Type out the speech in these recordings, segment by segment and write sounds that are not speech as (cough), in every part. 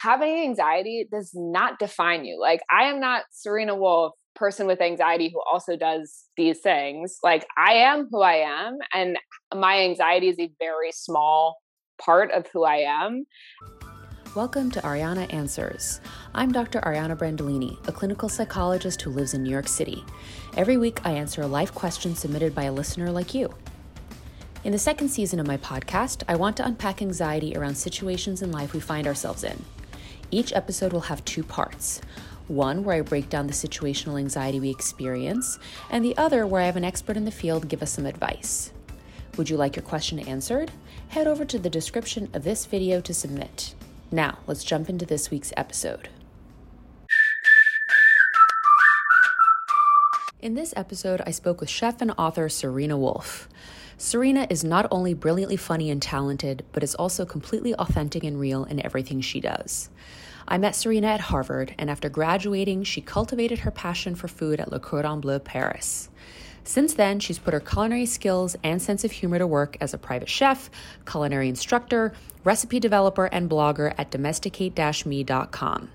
having anxiety does not define you. Like, I am not Serena Wolf, person with anxiety who also does these things. Like, I am who I am, and my anxiety is a very small part of who I am. Welcome to Ariana Answers. I'm Dr. Ariana Brandolini, a clinical psychologist who lives in New York City. Every week, I answer a life question submitted by a listener like you. In the second season of my podcast, I want to unpack anxiety around situations in life we find ourselves in. Each episode will have two parts one where I break down the situational anxiety we experience, and the other where I have an expert in the field give us some advice. Would you like your question answered? Head over to the description of this video to submit. Now, let's jump into this week's episode. In this episode, I spoke with chef and author Serena Wolf. Serena is not only brilliantly funny and talented, but is also completely authentic and real in everything she does. I met Serena at Harvard, and after graduating, she cultivated her passion for food at Le Cordon Bleu Paris. Since then, she's put her culinary skills and sense of humor to work as a private chef, culinary instructor, recipe developer, and blogger at domesticate-me.com.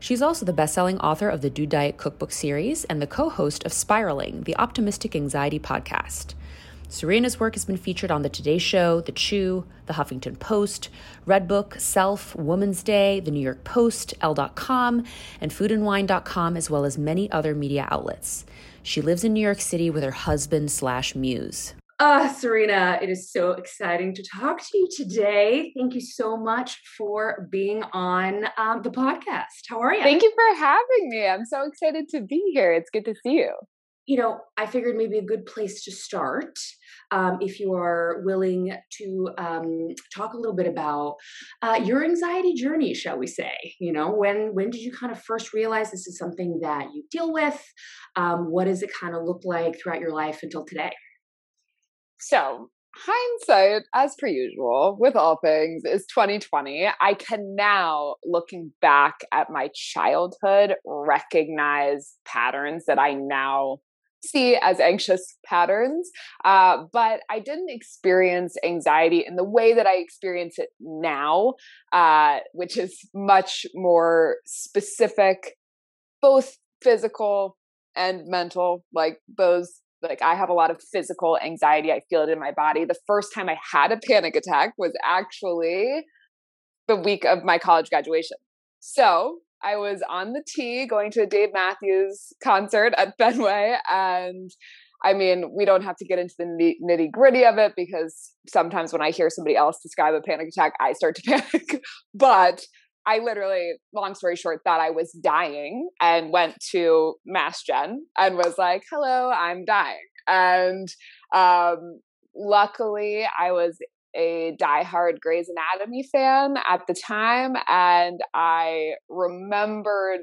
She's also the best-selling author of the Dude Diet Cookbook series and the co-host of Spiraling, the optimistic anxiety podcast. Serena's work has been featured on The Today Show, The Chew, The Huffington Post, Redbook, Self, Woman's Day, The New York Post, Elle.com, and foodandwine.com, as well as many other media outlets. She lives in New York City with her husband slash muse. Ah, uh, Serena, it is so exciting to talk to you today. Thank you so much for being on um, the podcast. How are you? Thank you for having me. I'm so excited to be here. It's good to see you you know, I figured maybe a good place to start, um, if you are willing to um, talk a little bit about uh, your anxiety journey, shall we say? You know, when when did you kind of first realize this is something that you deal with? Um, what does it kind of look like throughout your life until today? So hindsight as per usual with all things is 2020 i can now looking back at my childhood recognize patterns that i now see as anxious patterns. Uh, but I didn't experience anxiety in the way that I experience it now, uh, which is much more specific, both physical and mental. Like those, like I have a lot of physical anxiety. I feel it in my body. The first time I had a panic attack was actually the week of my college graduation. So I was on the T going to a Dave Matthews concert at Fenway. And I mean, we don't have to get into the nitty gritty of it because sometimes when I hear somebody else describe a panic attack, I start to (laughs) panic. but I literally, long story short, thought I was dying and went to Mass Gen and was like, hello, I'm dying. And um, luckily, I was a diehard Grey's Anatomy fan at the time, and I remembered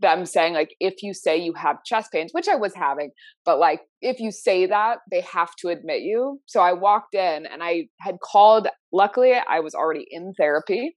them saying like if you say you have chest pains which i was having but like if you say that they have to admit you. So i walked in and i had called luckily i was already in therapy.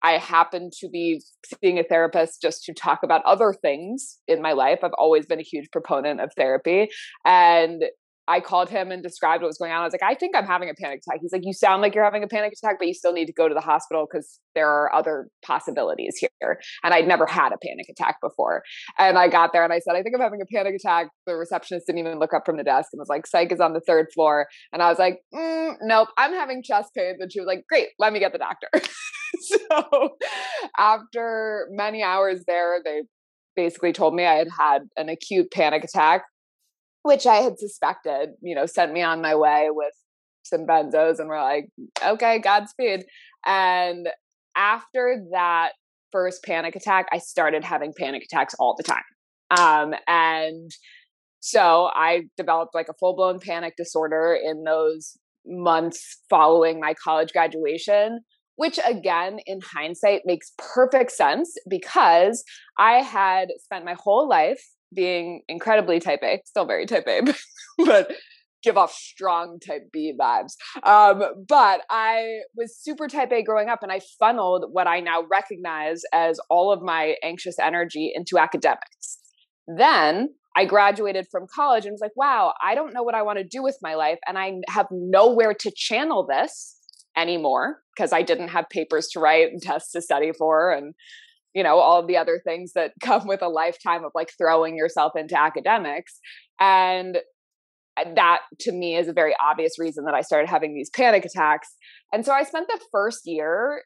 I happened to be seeing a therapist just to talk about other things in my life. I've always been a huge proponent of therapy and I called him and described what was going on. I was like, I think I'm having a panic attack. He's like, You sound like you're having a panic attack, but you still need to go to the hospital because there are other possibilities here. And I'd never had a panic attack before. And I got there and I said, I think I'm having a panic attack. The receptionist didn't even look up from the desk and was like, Psych is on the third floor. And I was like, mm, Nope, I'm having chest pains. And she was like, Great, let me get the doctor. (laughs) so after many hours there, they basically told me I had had an acute panic attack which I had suspected, you know, sent me on my way with some benzos and we're like, okay, Godspeed. And after that first panic attack, I started having panic attacks all the time. Um, and so I developed like a full blown panic disorder in those months following my college graduation, which again, in hindsight, makes perfect sense because I had spent my whole life being incredibly type A, still very type A, (laughs) but give off strong type B vibes. Um, but I was super type A growing up, and I funneled what I now recognize as all of my anxious energy into academics. Then I graduated from college and was like, wow, I don't know what I want to do with my life. And I have nowhere to channel this anymore because I didn't have papers to write and tests to study for and you know all of the other things that (laughs) come with a lifetime of like throwing yourself into academics and uh, that to me is a very obvious reason that I started having these panic attacks. And so I spent the first year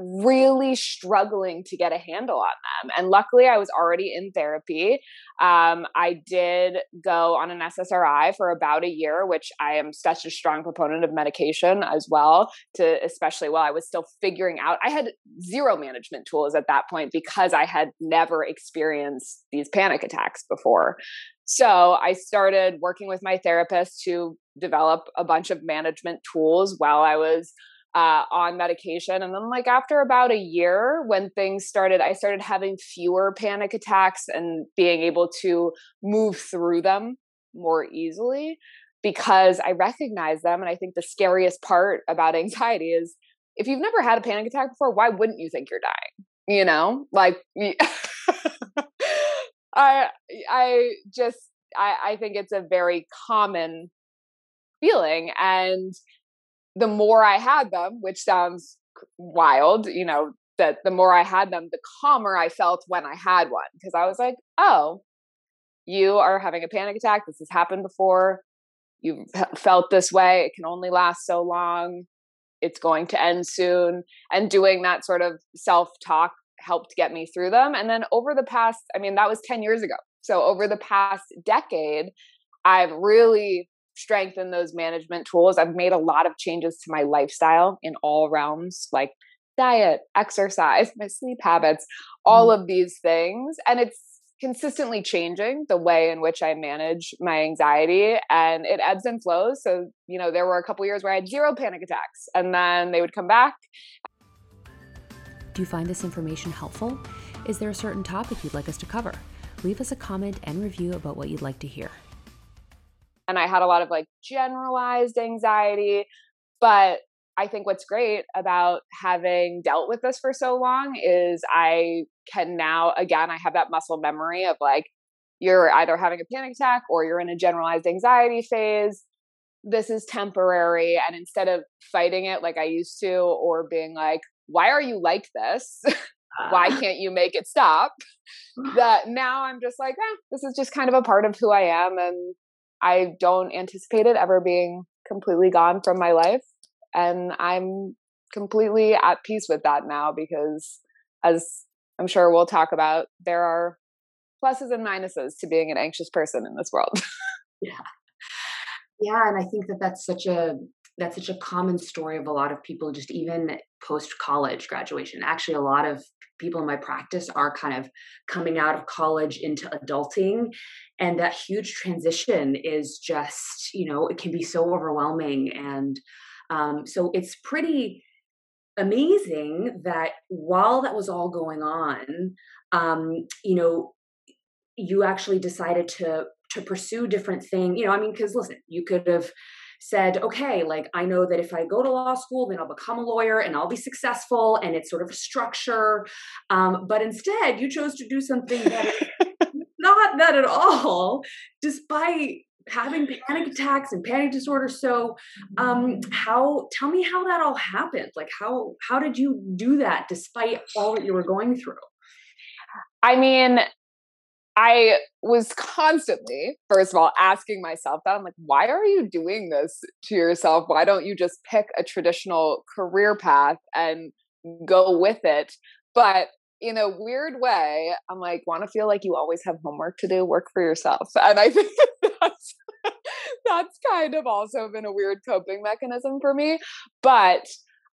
really struggling to get a handle on them. And luckily, I was already in therapy. Um, I did go on an SSRI for about a year, which I am such a strong proponent of medication as well, to especially while I was still figuring out. I had zero management tools at that point because I had never experienced these panic attacks before. So I started working with my therapist to develop a bunch of management tools while I was uh, on medication. And then, like, after about a year, when things started, I started having fewer panic attacks and being able to move through them more easily because I recognize them. And I think the scariest part about (laughs) anxiety is if you've never had a panic attack before, why wouldn't you think you're dying? You know, like, (laughs) I, I just, I, I think it's a very common feeling. And the more I had them, which sounds wild, you know, that the more I had them, the calmer I felt when I had one. Because I was like, oh, you are having a panic attack. This has happened before. You've felt this way. It can only last so long. It's going to end soon. And doing that sort of self talk helped get me through them. And then over the past, I mean, that was 10 years ago. So over the past decade, I've really strengthen those management tools. I've made a lot of changes to my lifestyle in all realms, like diet, exercise, my sleep habits, all mm. of these things. And it's consistently changing the way in which I manage my anxiety and it ebbs and flows. So, you know, there were a couple years where I had zero panic attacks and then they would come back. Do you find this information helpful? Is there a certain topic you'd like us to cover? Leave us a comment and review about what you'd like to hear and I had a lot of like generalized anxiety. But I think what's great about having dealt with this for so long is I can now, again, I have that muscle memory of like, you're either having a panic attack or you're in a generalized anxiety phase. This is temporary. And instead of fighting it like I used to, or being like, why are you like this? why ah. can't you make it stop? (laughs) That now I'm just like, eh, this is just kind of a part of who I am. And I don't anticipate it ever being completely gone from my life. And I'm completely at peace with that now because, as I'm sure we'll talk about, there are pluses and minuses to being an anxious person in this world. yeah. Yeah. And I think that that's such a that's such a common story of a lot of people just even post college graduation. Actually a lot of people in my practice are kind of coming out of college into adulting and that huge transition is just you know it can be so overwhelming and um, so it's pretty amazing that while that was all going on um, you know you actually decided to to pursue different things you know i mean because listen you could have said, okay, like I know that if I go to law school, then I'll become a lawyer and I'll be successful and it's sort of a structure. Um, but instead, you chose to do something that (laughs) not that at all, despite having panic attacks and panic disorder so um how tell me how that all happened like how how did you do that despite all that you were going through i mean I was constantly, first of all, asking myself that I'm like, why are you doing this to yourself? Why don't you just pick a traditional career path and go with it? But in a weird way, I'm like, want to feel like you always have homework to do, work for yourself. (laughs) And I think that's that's kind of also been a weird coping mechanism for me. But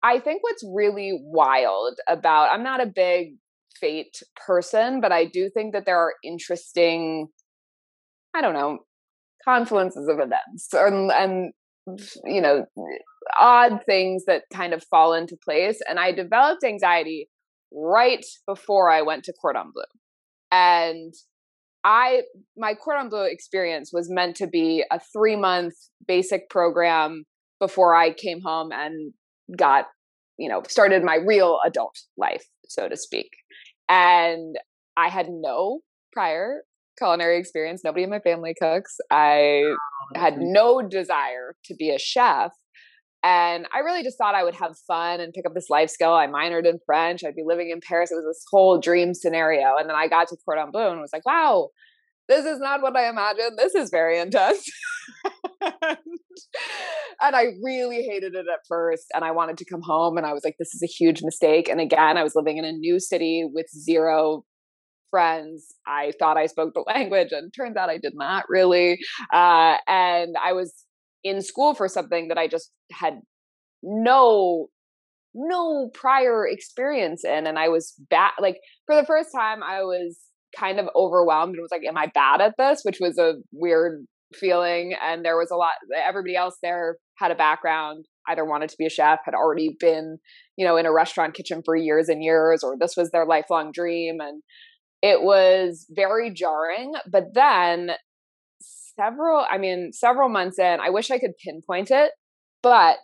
I think what's really wild about I'm not a big fate person, but I do think that there are interesting, I don't know, confluences of events and, and you know, odd things that kind of fall into place. And I developed anxiety right before I went to Cordon Bleu. And I my Cordon Bleu experience was meant to be a three month basic program before I came home and got, you know, started my real adult life, so to speak. And I had no prior culinary experience. Nobody in my family cooks. I had no desire to be a chef. And I really just thought I would have fun and pick up this life skill. I minored in French. I'd be living in Paris. It was this whole dream scenario. And then I got to Cordon Bleu and was like, wow, this is not what I imagined. This is very intense. (laughs) and I really hated it at first. And I wanted to come home. And I was like, this is a huge mistake. And again, I was living in a new city with zero friends. I thought I spoke the (laughs) language, and turns out I did not really. Uh, and I was in school for something that I just had no no prior experience in and i was bad like for the first time i was kind of overwhelmed and was like am i bad at this? which was a weird feeling and there was a lot everybody else there had a background either wanted to be a chef had already been you know in a restaurant kitchen for years and years or this was their lifelong dream and it was very jarring but then several i mean several months in i wish i could pinpoint it but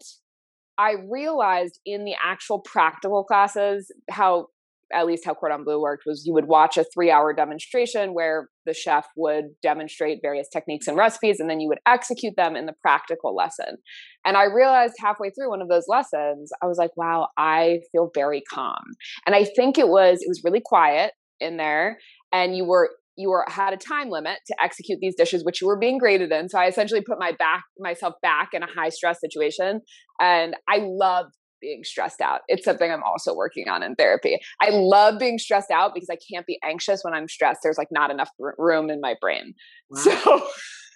i realized in the actual practical classes how at least how Cordon Bleu worked was you would watch a three hour demonstration where the chef would demonstrate various techniques and recipes and then you would execute them in the practical lesson. And I realized halfway through one of those lessons, I was like, wow, I feel very calm. And I think it was, it was really quiet in there and you were you were had a time limit to execute these dishes which you were being graded in so i essentially put my back myself back in a high stress situation and i loved being stressed out. It's something I'm also working on in therapy. I love being stressed out because I can't be anxious when I'm stressed. There's like not enough room in my brain. Wow. So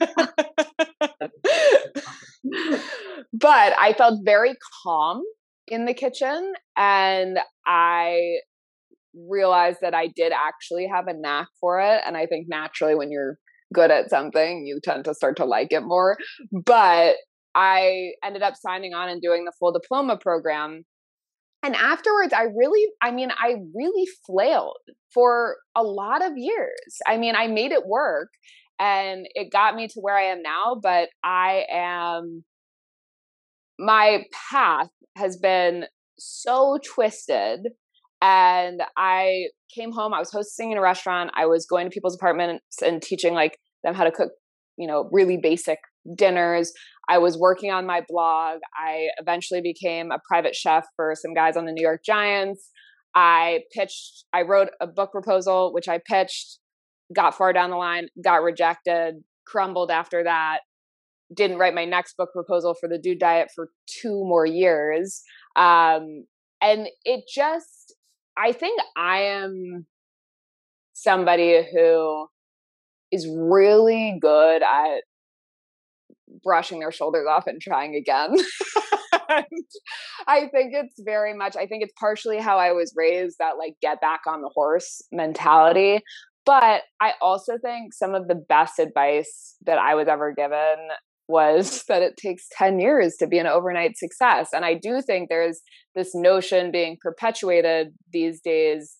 (laughs) but I felt very calm in the kitchen and I realized that I did actually have a knack for it and I think naturally when you're good at something you tend to start to like it more but I ended up signing on and doing the full diploma program. And afterwards, I really, I mean, I really flailed for a lot of years. I mean, I made it work and it got me to where I am now, but I am, my path has been so twisted. And I came home, I was hosting in a restaurant, I was going to people's apartments and teaching like them how to cook, you know, really basic dinners. I was working on my blog. I eventually became a private chef for some guys on the New York Giants. I pitched, I wrote a book proposal, which I pitched, got far down the line, got rejected, crumbled after that. Didn't write my next book proposal for the Dude Diet for two more years. Um, and it just, I think I am somebody who is really good at brushing their shoulders off and trying again. (laughs) I think it's very much, I think it's partially how I was raised that like get back on the horse mentality. But I also think some of the best advice that I was ever given was (laughs) that it takes 10 years to be an overnight success. And I do think there's this notion being perpetuated these days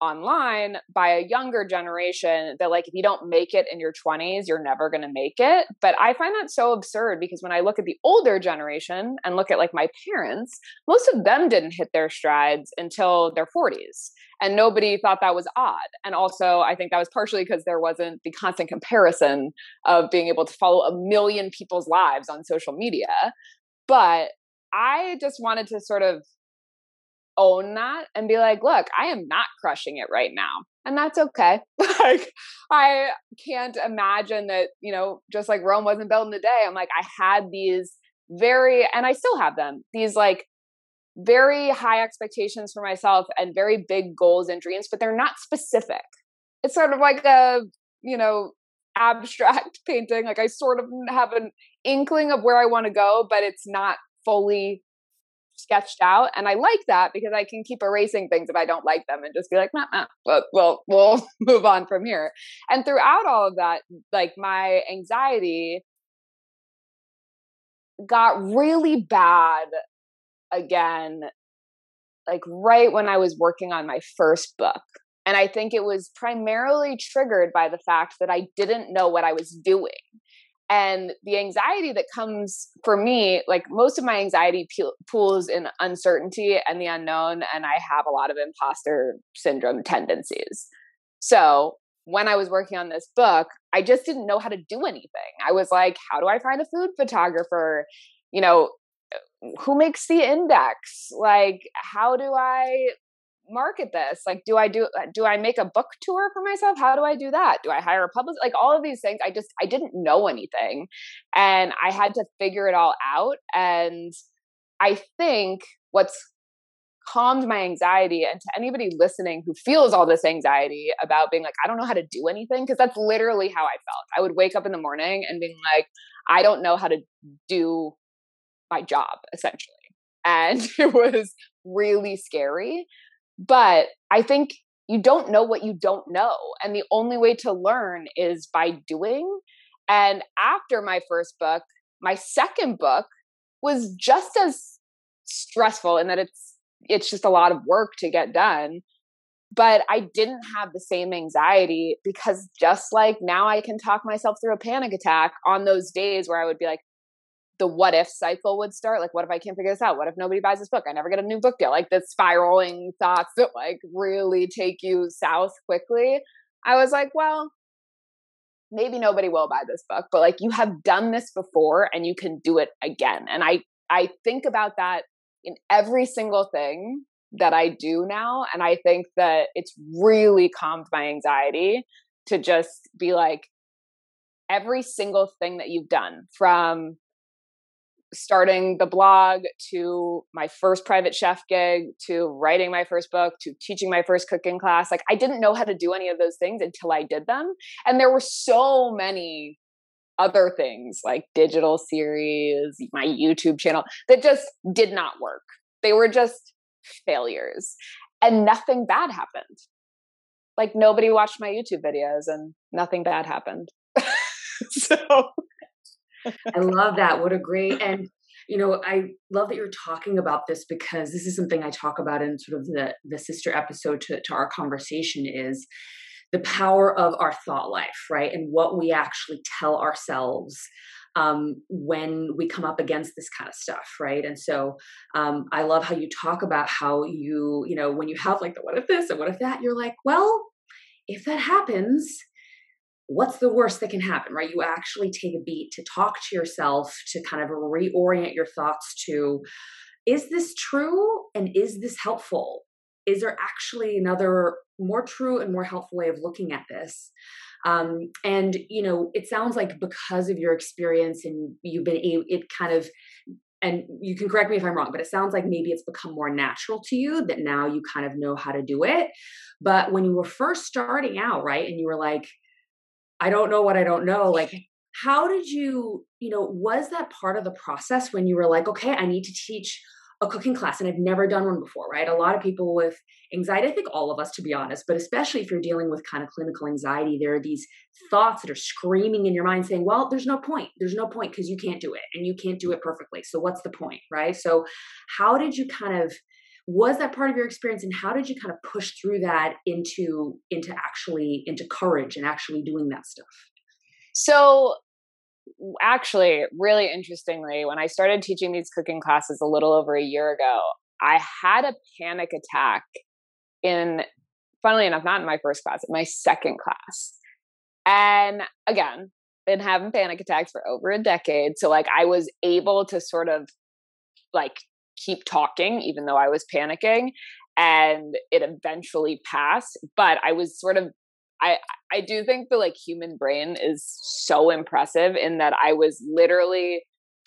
online by a younger generation that like if you don't make it in your 20s you're never going to make it. But i find that so absurd because when i look at the older generation and look at like my parents most of them didn't hit their strides until their 40s and nobody thought that was odd. And also i think that was partially because there wasn't the constant comparison of being able to follow a million people's lives on social media. But i just wanted to sort of own that and be like, look, I am not crushing it right now. And that's okay. (laughs) like, I can't imagine that, you know, just like Rome wasn't built in a day. I'm like, I had these very, and I still have them, these like very high expectations for myself and very big goals and dreams, but they're not specific. It's sort of like a, you know, (laughs) abstract painting. Like I sort of have an inkling of where I want to go, but it's not fully sketched out and i like that because i can keep erasing things if i don't like them and just be like nah, nah, well, well we'll (laughs) move on from here. And throughout all of that like my anxiety got really bad again like right when i was working on my first book and i think it was primarily triggered by the fact that i didn't know what i was doing and the anxiety that comes for me like most of my anxiety pools in uncertainty and the unknown and i have a lot of imposter syndrome tendencies. So when i was working on this book i just didn't know how to do anything. I was like how do i find a food photographer? You know who makes the index? Like, how do I market this? Like, do I do uh, do I make a book tour for myself? How do I do that? Do I hire a publicist? Like all of these things, I just I didn't know anything, and I had to figure it all out. And I think what's calmed my anxiety and to anybody listening who feels all this anxiety about being like i don't know how to do anything because that's literally how i felt i would wake up in the morning and being like i don't know how to do my job essentially and (laughs) it was really scary but i think you don't know what you don't know and the only way to learn is by doing. And after my first book my second book was just as stressful in that it's it's just a lot of work to get done but I didn't have the same anxiety because just like now I can talk myself through a panic attack on those days where I would be like, the what if cycle would start. Like, what if I can't figure this out? What if nobody buys this book? I never get a new book deal. Like the spiraling thoughts that like really take you south quickly. I was like, well, maybe nobody will buy this book, but like you have done this before and you can do it again. And I I think about that in every single thing that I do now. And I think that it's really calmed my anxiety to just be like, every single thing that you've done from starting the blog to my first private chef gig to writing my first book to teaching my first cooking class like i didn't know how to do any of those things until i did them and there were so many other things like digital series my youtube channel that just did not work. They were just failures and nothing bad happened. Like nobody watched my youtube videos and nothing bad happened. (laughs) So I love that. What a great and you know, I love that you're talking about this because this is something I talk about in sort of the the sister episode to, to our conversation is the power of our thought life, right? And what we actually tell ourselves um, when we come up against this kind of stuff, right? And so um, I love how you talk about how you, you know, when you have like the what if this and what if that, you're like, well, if that happens, what's the worst that can happen, right? You actually take a beat to talk to yourself, to kind of reorient your thoughts to is this true and is this helpful? Is there actually another more true and more helpful way of looking at this? Um, and you know, it sounds like because of your experience and you've been it kind of and you can correct me if I'm wrong, but it sounds like maybe it's become more natural to you that now you kind of know how to do it. But when you were first starting out, right, and you were like, I don't know what I don't know. Like, (laughs) how did you, you know, was that part of the process when you were like, okay, I need to teach a cooking class and I've never done one before, right? A lot of people with anxiety, I think all of us to be honest, but especially if you're dealing with kind of clinical anxiety, there are these thoughts that are screaming in your mind saying, well, there's no point. There's no point because you can't do it and you can't do it perfectly. So what's the point, right? So how did you kind of was that part of your experience and how did you kind of push through that into into actually into courage and actually doing that stuff? So actually really interestingly when i started teaching these cooking classes a little over a year ago i had a panic attack in funnily enough not in my first class in my second class. And again been having panic attacks for over a decade so like i was able to sort of like keep talking, even though I was panicking. And it eventually passed. But I was sort of I I do think the like human brain is so impressive in that I was literally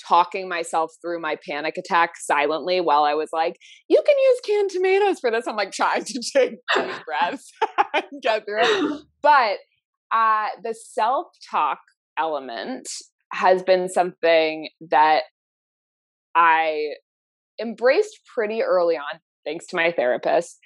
talking myself through my panic attack silently while I was like, you can use canned tomatoes for this. I'm like trying to take deep (laughs) breaths (laughs) and get through it. But uh, the self talk element has been something that I embraced pretty early on, thanks to my therapist.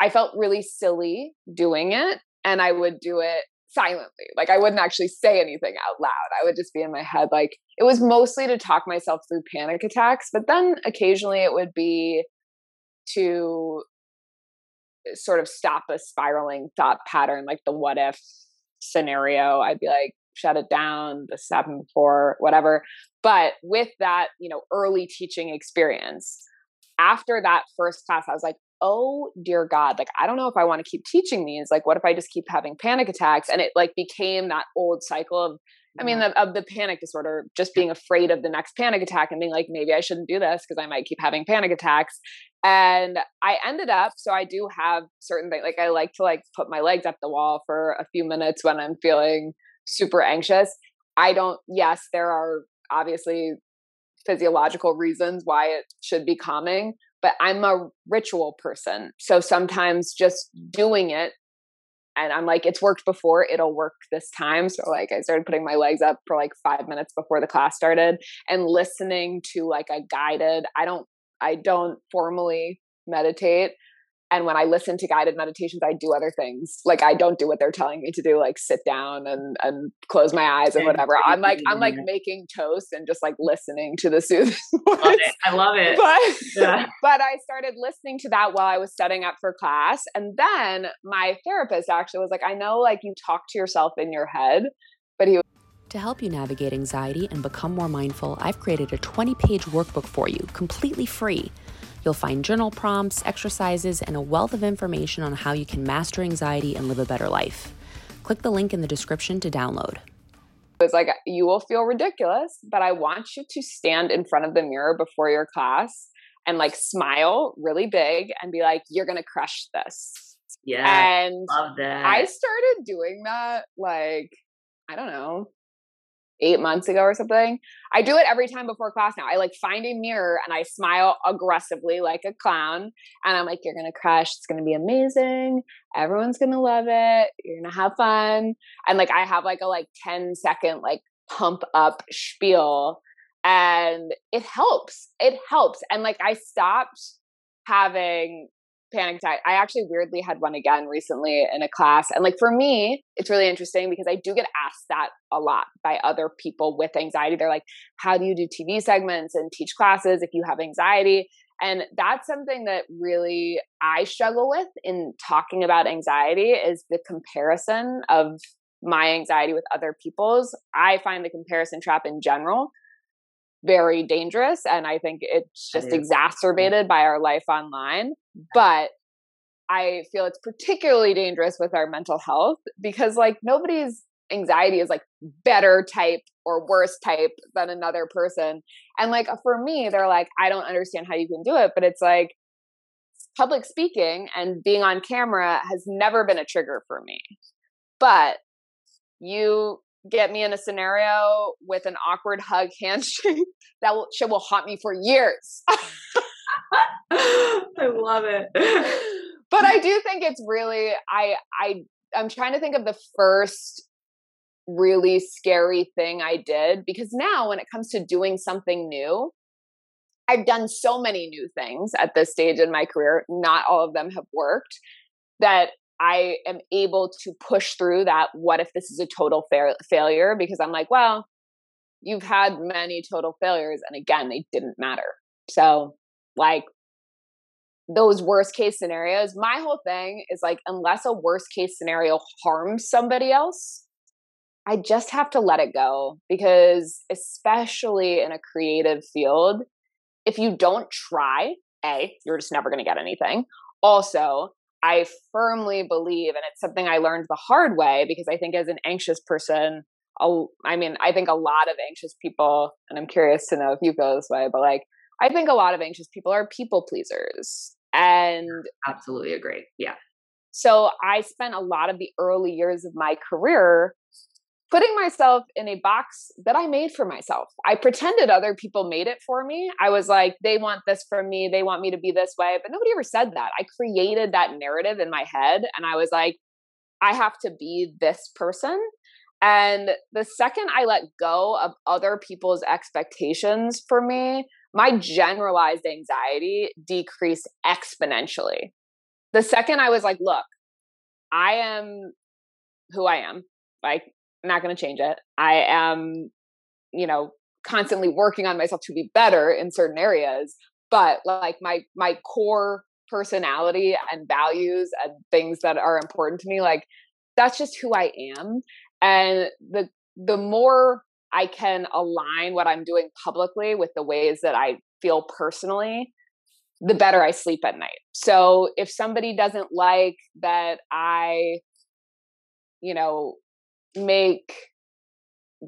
I felt really silly doing it, and I would do it silently. Like I wouldn't actually say anything out loud. I would just be in my head. Like it was mostly to talk myself through panic attacks, but then occasionally it would be to eh, sort of stop a spiraling thought pattern, like the what if scenario. I'd be like, shut it down, this happened before, whatever. But with that, you know, early teaching experience, after that first class, I was like, oh dear God, like I don't know if I want to keep teaching these. Like, what if I just keep having panic attacks? And it like became that old cycle of I mean, of, of the panic disorder, just being afraid of the next panic attack and being like, maybe I shouldn't do this because I might keep having panic attacks. And I ended up, so I do have certain things, like I like to like put my legs up the wall for a few minutes when I'm feeling super anxious. I don't, yes, there are obviously physiological reasons why it should be calming, but I'm a ritual person. So sometimes just doing it and I'm like, it's worked before, it'll work this time. So like I started putting my legs up for like five minutes before the class started and listening to like a guided, I don't I don't formally meditate, and when i listen to guided meditations i do other things. Like i don't do what they're telling me to do like sit down and and close my eyes and whatever. I'm like i'm like making toast and just like listening to the soothing (laughs) love i love it. But yeah. (laughs) but i started listening to that while i was setting up for class. And then my therapist actually was like i know like you talk to yourself in your head but he was- to help you navigate anxiety and become more mindful, I've created a 20 page workbook for you, completely free. You'll find journal prompts, exercises, and a wealth of information on how you can master anxiety and live a better life. Click the link in the description to download. It's like, you will feel ridiculous, but I want you to stand in front of the mirror before your class and like smile really big and be like, you're going to crush this. Yeah. And love that. I started doing that like, I don't know, eight months ago or something. I do it every time before class now. I like find a mirror and I smile aggressively like a clown. And I'm like, you're going to crush. It's going to be amazing. Everyone's going to love it. You're going to have fun. And like, I have like a like 10 second like pump up spiel and it helps. It helps. And like, I stopped having panic attack. I actually weirdly had one again recently in a class. And like for me, it's really interesting because I do get asked that a lot by other people with anxiety. They're like, how do you do TV segments and teach classes if you have anxiety? And that's something that really I struggle with in talking about anxiety is the comparison of my anxiety with other people's. I find the comparison trap in general very dangerous and i think it's just exacerbated by our life online but i feel it's particularly dangerous with our mental health because like nobody's anxiety is like better type or worse type than another person and like for me they're like i don't understand how you can do it but it's like public speaking and being on camera has never been a trigger for me but you get me in a scenario with an awkward hug (laughs) handshake that will shit will haunt me for years. (laughs) I love it. But I do think it's really I I I'm trying to think of the first really scary thing I did because now when it comes to doing something new, I've done so many new things at this stage in my career. Not all of them have worked. That I am able to push through that. What if this is a total fa- failure? Because I'm like, well, you've had many total failures, and again, they didn't matter. So, like, those worst case scenarios, my whole thing is like, unless a worst case scenario harms somebody else, I just have to let it go because, especially in a creative field, if you don't try, A, you're just never going to get anything. Also, I firmly believe, and it's something I learned the hard way because I think as an anxious person, I mean, I think a lot of anxious people, and I'm curious to know if you feel this way, but like, I think a lot of anxious people are people pleasers. And absolutely agree. Yeah. So I spent a lot of the early years of my career putting myself in a box that I made for myself. I pretended other people made it for me. I was like, they want this from me, they want me to be this way, but nobody ever said that. I created that narrative in my head and I was like, I have to be this person. And the second I let go of other people's expectations for me, my generalized anxiety decreased exponentially. The second I was like, look, I am who I am. Like, I'm not going to change it. I am, you know, constantly working on myself to be better in certain areas, but like my my core personality and values and things that are important to me like that's just who I am and the the more I can align what I'm doing publicly with the ways that I feel personally, the better I sleep at night. So if somebody doesn't like that I, you know, make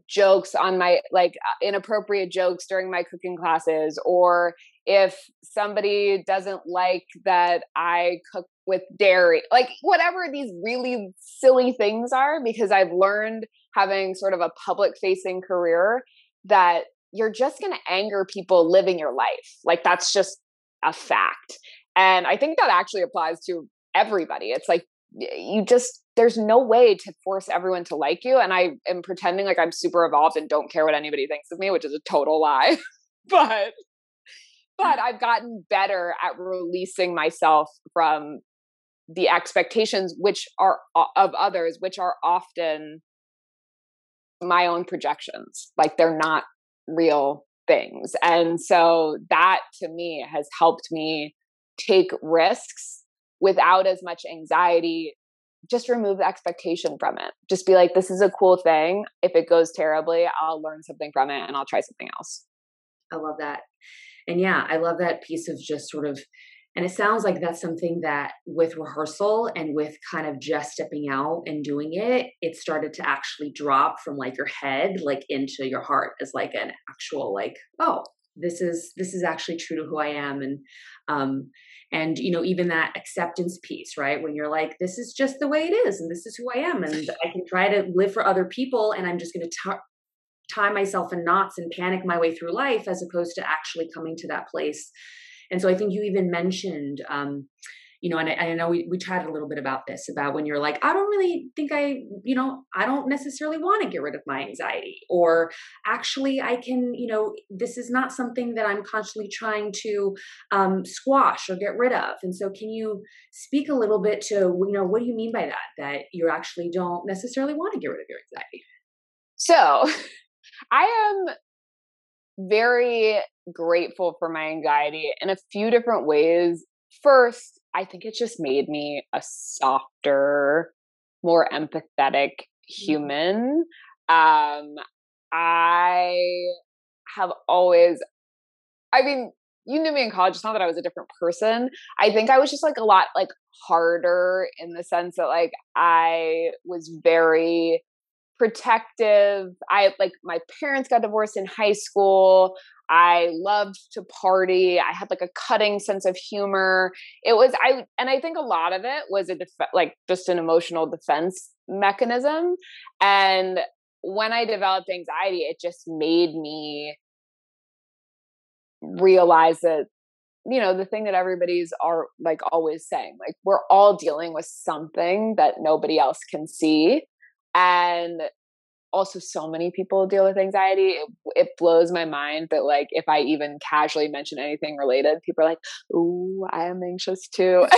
jokes on my like uh, inappropriate jokes during my cooking classes or if somebody doesn't like that I cook with dairy, like whatever these really silly things are, because I've learned having sort of a public facing career that you're just going to anger people living your life. Like that's just a fact. And I think that actually applies to everybody. It's like you just there's no way to force everyone to like you and I am pretending like I'm super evolved and don't care what anybody thinks of me, which is a total lie. (laughs) but but I've gotten better at releasing myself from the expectations which are of others which are often my own projections like they're not real things. And so that to me has helped me take risks without as much anxiety just remove the expectation from it. Just be like this is a cool thing. If it goes terribly i'll learn something from it and i'll try something else. I love that. And yeah i love that piece of just sort of and it sounds like that's something that with rehearsal and with kind of just stepping out and doing it, it started to actually drop from like your head, like into your heart as like an actual, like, oh, this is this is actually true to who I am. And um and you know, even that acceptance piece, right? When you're like, this is just the way it is, and this is who I am, and I can try to live for other people, and I'm just gonna tie myself in knots and panic my way through life as opposed to actually coming to that place and so I think you even mentioned, um, you know, and I, I, know we, we chatted a little bit about this about when you're like, I don't really think I, you know, I don't necessarily want to get rid of my anxiety, or actually, I can, you know, this is not something that I'm constantly trying to um, squash or get rid of. And so, can you speak a little bit to, you know, what do you mean by that? That you actually don't necessarily want to get rid of your anxiety? So, (laughs) I am very grateful for my anxiety in a few different ways. First, I think it just made me a softer, more empathetic mm-hmm. human. Um, I have always, I mean, you knew me in college. It's not that I was a different person. I think I was just like a lot like harder in the sense that like I was very protective. I like my parents got divorced in high school. I loved to party. I had like a cutting sense of humor. It was I and I think a lot of it was a def- like just an emotional defense mechanism and when I developed anxiety it just made me realize that you know the thing that everybody's are like always saying like we're all dealing with something that nobody else can see and also so many people deal with anxiety it, it, blows my mind that like if i even casually mention anything related people are like ooh i am anxious too. (laughs)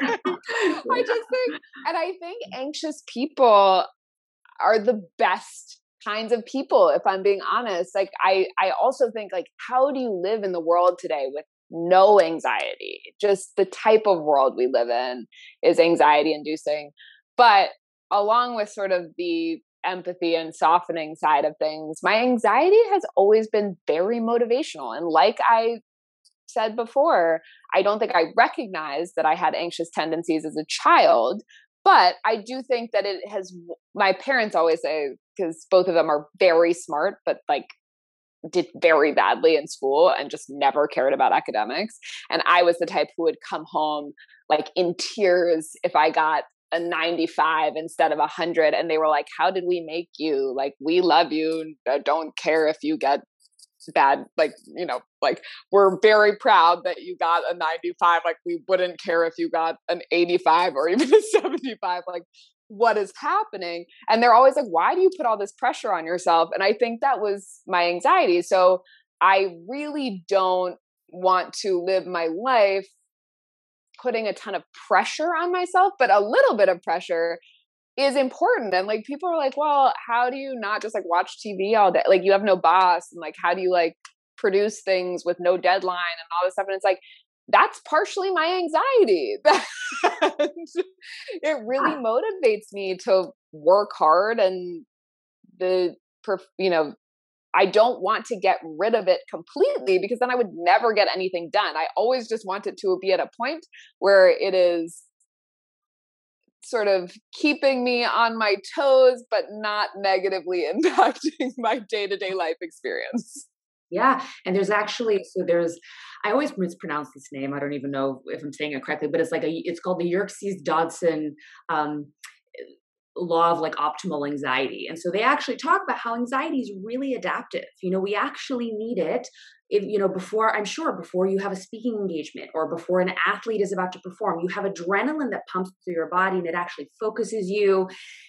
I just think and i think (laughs) anxious people are the best kinds of people if i'm being honest. Like i i also think like how do you live in the world today with no anxiety? Just the type of world we live in is anxiety inducing but along with sort of the empathy and softening side of things, my anxiety has always been very motivational. And like I said before, I don't think I recognized that I had anxious tendencies as a child. But I do think that it has, my parents always say, because both of them are very smart, but like did very badly in school and just never cared about academics. And I was the type who would come home like in tears if I got a 95 instead of a 100 and they were like how did we make you? Like we love you uh, don't care if you get bad like you know like we're very proud that you got a 95 like we wouldn't care if you got an 85 or (laughs) even a 75 like what is happening? And they're always like why do you put all this pressure on yourself? And i think that was my anxiety. So i really don't want to live my life putting a ton of pressure on myself, but a little bit of pressure is important. And like people are like, well, how do you not just like watch TV all day? Like you have no boss and like how do you like produce things with no deadline and all this stuff? And it's like that's partially my anxiety. (laughs) it really ah. motivates me to work hard and the you know I don't want to get rid of it completely because then I would never get anything done. I always just want it to be at a point where it is sort of keeping me on my toes, but not negatively (laughs) impacting my day to day life experience. Yeah. And there's actually, so there's, I always mispronounce this name. I don't even know if I'm saying it correctly, but it's like a, it's called the Yerkes Dodson um, law of like optimal anxiety. And so they actually talk about how anxiety is really adaptive. You know, we actually need it if you know before i'm sure before you have a speaking engagement or before an athlete is about to perform you have adrenaline that pumps through your body and it actually focuses you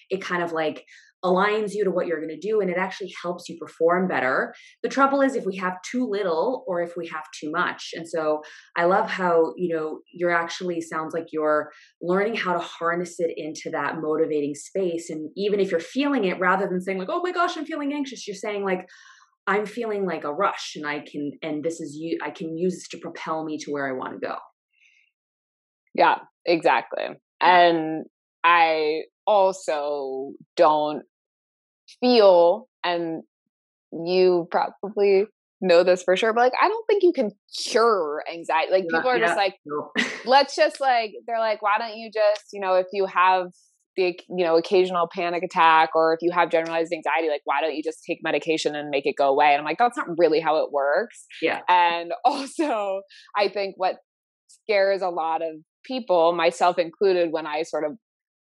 it kind of like aligns you to what you're going to do and it actually helps you perform better. The trouble is if we have too little or if we have too much. And so I love how, you know, you're actually sounds like you're learning how to harness it into that motivating space and even if you're feeling it rather than saying like, "Oh my gosh, I'm feeling anxious," you're saying like I'm feeling like a rush and I can and this is you I can use this to propel me to where I want to go. Yeah, exactly. And I also don't feel, and you probably know this for sure, but like, I don't think you can cure anxiety. Like, people are yeah, just like, no. let's just like, they're like, why don't you just, you know, if you have the, you know, occasional panic attack or if you have generalized anxiety, like, why don't you just take medication and make it go away? And I'm like, that's not really how it works. Yeah. And (laughs) also, I think what scares a lot of people, myself included, when I sort of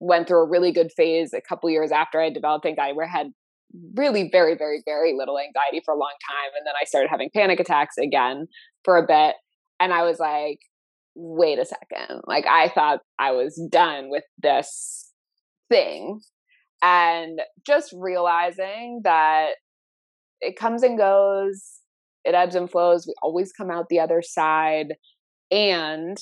went through a really good phase a couple years after I developed anxiety where I had really very, very, very little anxiety for a long time. And then I started having panic attacks again for a bit. And I was like, wait a second. Like, I thought I was done with this thing. And just realizing that it comes and goes, it ebbs and flows. We always come out the other side. And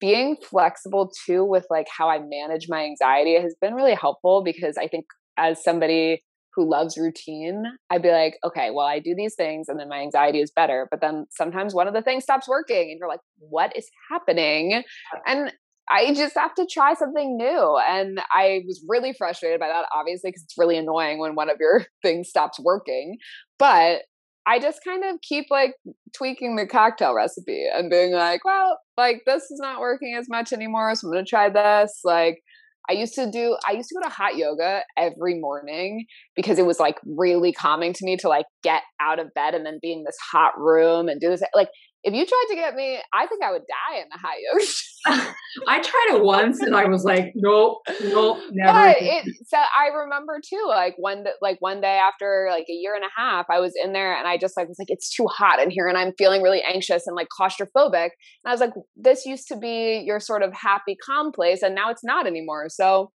being flexible too with like how I manage my anxiety has been really helpful because I think as somebody who loves routine, I'd be like, okay, well, I do these things and then my anxiety is better. But then sometimes one of the things stops working and you're like, what is happening? And I just have to try something new. And I was really frustrated by that, obviously, because it's really annoying when one of your (laughs) things stops working. But I just kind of keep like tweaking the cocktail recipe and being like, well, like this is not working as much anymore, so I'm gonna try this. Like I used to do I used to go to hot yoga every morning because it was like really calming to me to like get out of bed and then be in this hot room and do this like if you tried to get me, I think I would die in the hot (laughs) yoga. (laughs) I tried it once and I was like, nope, nope, never. But it, so I remember too, like one like one day after like a year and a half, I was in there and I just like was like, it's too hot in here and I'm feeling really anxious and like claustrophobic. And I was like, this used to be your sort of happy, calm place, and now it's not anymore. So,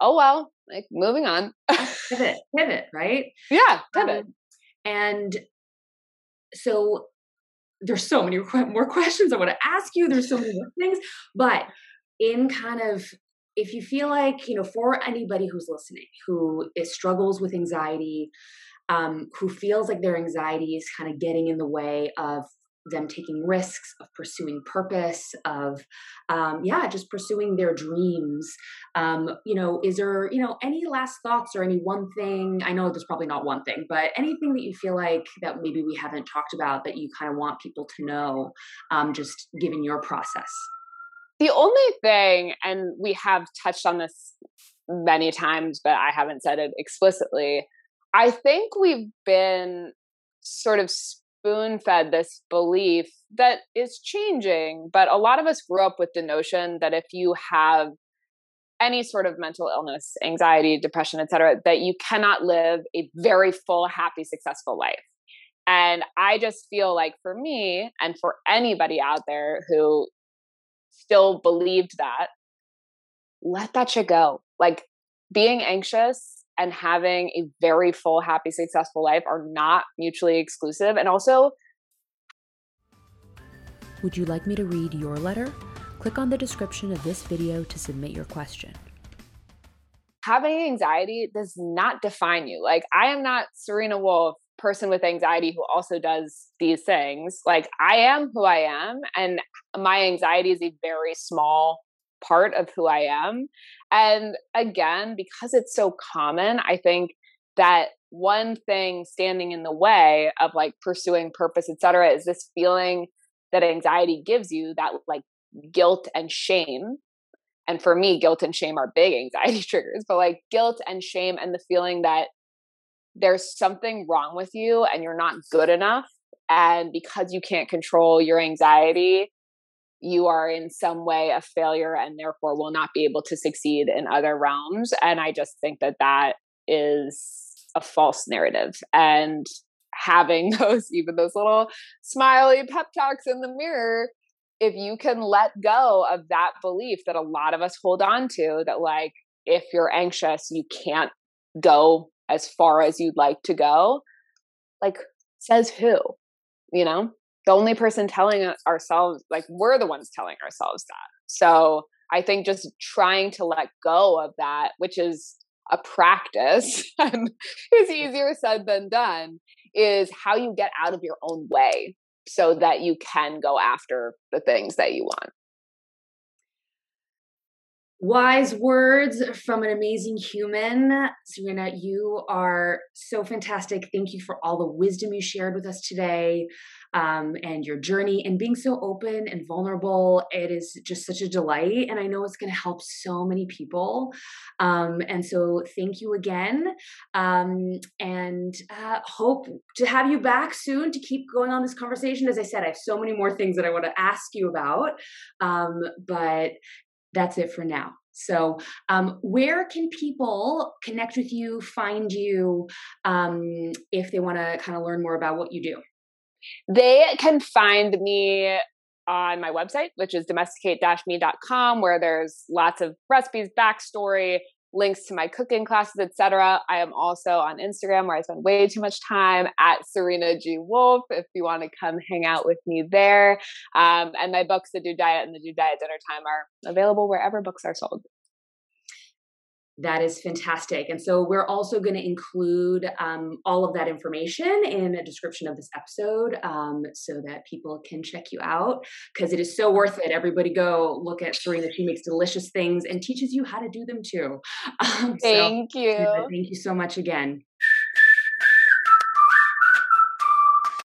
oh well, like moving on. pivot, pivot, right? (laughs) Yeah, pivot. Um, and so there's so many (laughs) more questions I want to ask you. There's so many more things, but in kind of if you feel like you know for anybody who's listening who is struggles with anxiety um, who feels like their anxiety is kind of getting in the way of them taking risks of pursuing purpose of um, yeah just pursuing their dreams. Um, you know is there you know any last thoughts or any one thing? I know there's probably not one thing but anything that you feel like that maybe we haven't talked about that you kind of want people to know um, just given your process? The only thing and we have touched on this many times but i haven't said it explicitly i think we've been sort of spoon fed this belief that is changing. But a lot of us grew up with the notion that if you have any sort of mental illness, anxiety, depression, etc., that you cannot live a very full, happy, successful life. And I just feel like for me and for anybody out there who still believed that, let that shit go. Like being anxious and having a very full, happy, successful life are not mutually exclusive. And also, would you like me to read your letter? Click on the description of this video to submit your question. Having anxiety does not define you. Like, I am not Serena Wolf, person with anxiety who also does these things. Like, I am who I am, and my anxiety is a very small part of who I am. And again, because it's so common, I think that one thing standing in the way of like pursuing purpose, et cetera, is this feeling that anxiety gives you that like guilt and shame and for me, guilt and shame are big anxiety (laughs) triggers, but like guilt and shame and the feeling that there's something wrong with you and you're not good enough. And because you can't control your anxiety, you are in some way a failure and therefore will not be able to succeed in other realms. And I just think that that is a false narrative. And having (laughs) those, even those little smiley pep talks in the mirror, if you can let go of that belief that a lot of us hold on to, that like, if you're anxious, you can't go as far as you'd like to go, like, says who? You know, the only person telling ourselves, like, we're the ones telling ourselves that. So I think just trying to let go of that, which is a practice and (laughs) um, is easier said than done, is how you get out of your own way so that you can go after the things that you want. Wise words from an amazing human. Serena, you are so fantastic. Thank you for all the wisdom you shared with us today um, and your journey and being so open and vulnerable. It is just such a delight. And I know it's going to help so many people. Um, and so thank you again. Um, and uh, hope to have you back soon to keep going on this conversation. As I said, I have so many more things that I want to ask you about. Um, but that's it for now. So, um, where can people connect with you, find you, um, if they want to kind of learn more about what you do? They can find me on my website, which is domesticate-me.com, where there's lots of recipes, backstory, links to my cooking classes, etc. I am also on Instagram where I spend way too much time at Serena G Wolf. If you want to come hang out with me there, um, and my books, The Dude Diet and The Dude Diet Dinner Time, are available wherever books are sold. That is fantastic. And so we're also going to include um, all of that information in a description of this episode um, so that people can check you out because it is so worth it. Everybody go look at Serena. She makes delicious things and teaches you how to do them too. (laughs) Um, thank so, you. thank you so much again.